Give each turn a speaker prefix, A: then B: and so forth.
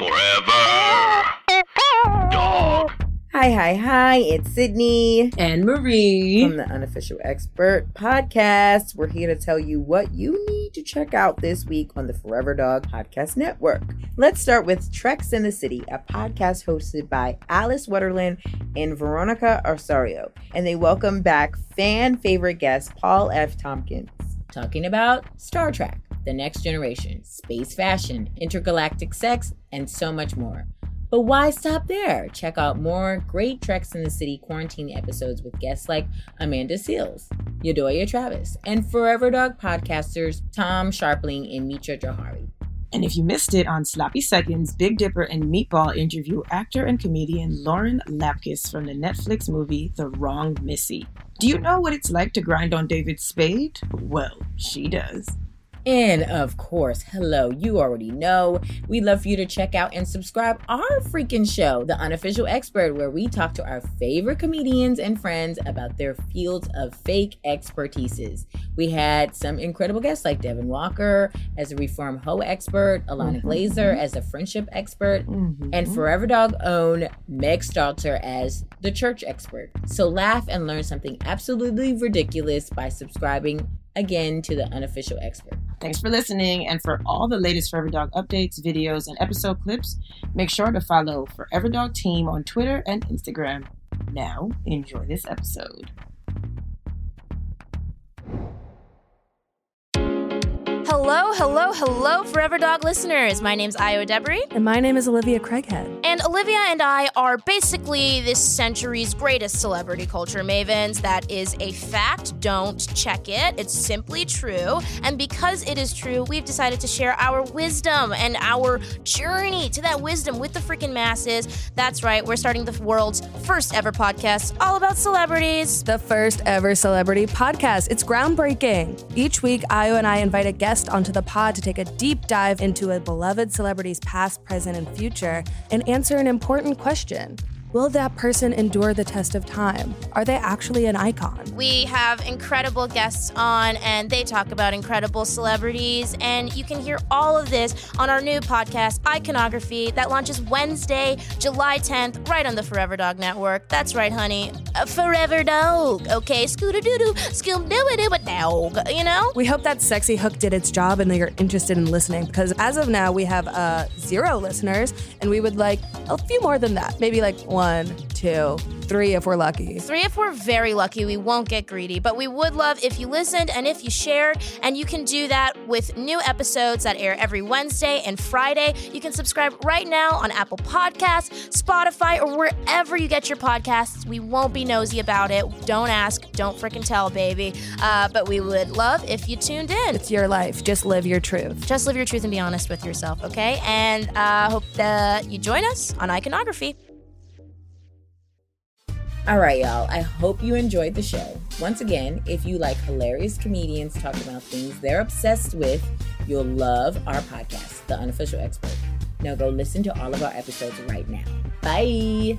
A: Forever. Dog.
B: Hi, hi, hi. It's Sydney
C: And Marie.
B: from the Unofficial Expert Podcast. We're here to tell you what you need to check out this week on the Forever Dog Podcast Network. Let's start with Treks in the City, a podcast hosted by Alice Wetterlund and Veronica Osorio. And they welcome back fan favorite guest Paul F. Tompkins.
C: talking about Star Trek, The Next Generation, space fashion, intergalactic sex, and so much more. But why stop there? Check out more great Treks in the City quarantine episodes with guests like Amanda Seales, Yedoye Travis, and Forever Dog podcasters Tom Scharpling and Mitra Jouhari.
D: And if you missed it on Sloppy Seconds, Big Dipper and Meatball interview actor and comedian Lauren Lapkus from the Netflix movie The Wrong Missy. Do you know what it's like to grind on David Spade? Well, she does.
C: And of course, hello, you already know. We'd love for you to check out and subscribe our freaking show, The Unofficial Expert, where we talk to our favorite comedians and friends about their fields of fake expertises. We had some incredible guests like Devin Walker as a reform hoe expert, Alana
D: Mhm.
C: Glazer as a friendship expert,
D: Mhm.
C: and Forever Dog own Meg Stalter as the church expert. So laugh and learn something absolutely ridiculous by subscribing again to the unofficial expert.
D: Thanks for listening, and for all the latest Forever Dog updates, videos, and episode clips, make sure to follow Forever Dog Team on Twitter and Instagram. Now, enjoy this episode.
E: Hello, hello, hello, Forever Dog listeners. My name's Ayo Edebiri,
F: And my name is Olivia Craighead.
E: and Olivia and I are basically this century's greatest celebrity culture mavens. That is a fact. Don't check it. It's simply true. And because it is true, we've decided to share our wisdom and our journey to that wisdom with the freaking masses. That's right, we're starting the world's first ever podcast all about celebrities.
F: The first ever celebrity podcast. It's groundbreaking. Each week, Io and I invite a guest onto the pod to take a deep dive into a beloved celebrity's past, present, and future and answer an important question. Will that person endure the test of time? Are they actually an icon?
E: We have incredible guests on, and they talk about incredible celebrities. And you can hear all of this on our new podcast, Iconography, that launches Wednesday, July 10th, right on the Forever Dog Network. That's right, honey. A Forever Dog. Okay, scooter doo doo, skill doo doo dog. You know?
F: We hope that Sexy Hook did its job and that you're interested in listening because as of now, we have uh, zero listeners and we would like a few more than that. Maybe like one, two, three if we're lucky.
E: Three, if we're very lucky, we won't get greedy, but we would love if you listened and if you shared. And you can do that with new episodes that air every Wednesday and Friday. You can subscribe right now on Apple Podcasts, Spotify, or wherever you get your podcasts. We won't be nosy about it. Don't ask, don't frickin' tell, baby. Uh, but we would love if you tuned in.
F: It's your life. Just live your truth.
E: Just live your truth and be honest with yourself, okay? And uh, hope that you join us on Iconography.
C: All right, y'all. I hope you enjoyed the show. Once again, if you like hilarious comedians talking about things they're obsessed with, you'll love our podcast, The Unofficial Expert. Now go listen to all of our episodes right now. Bye.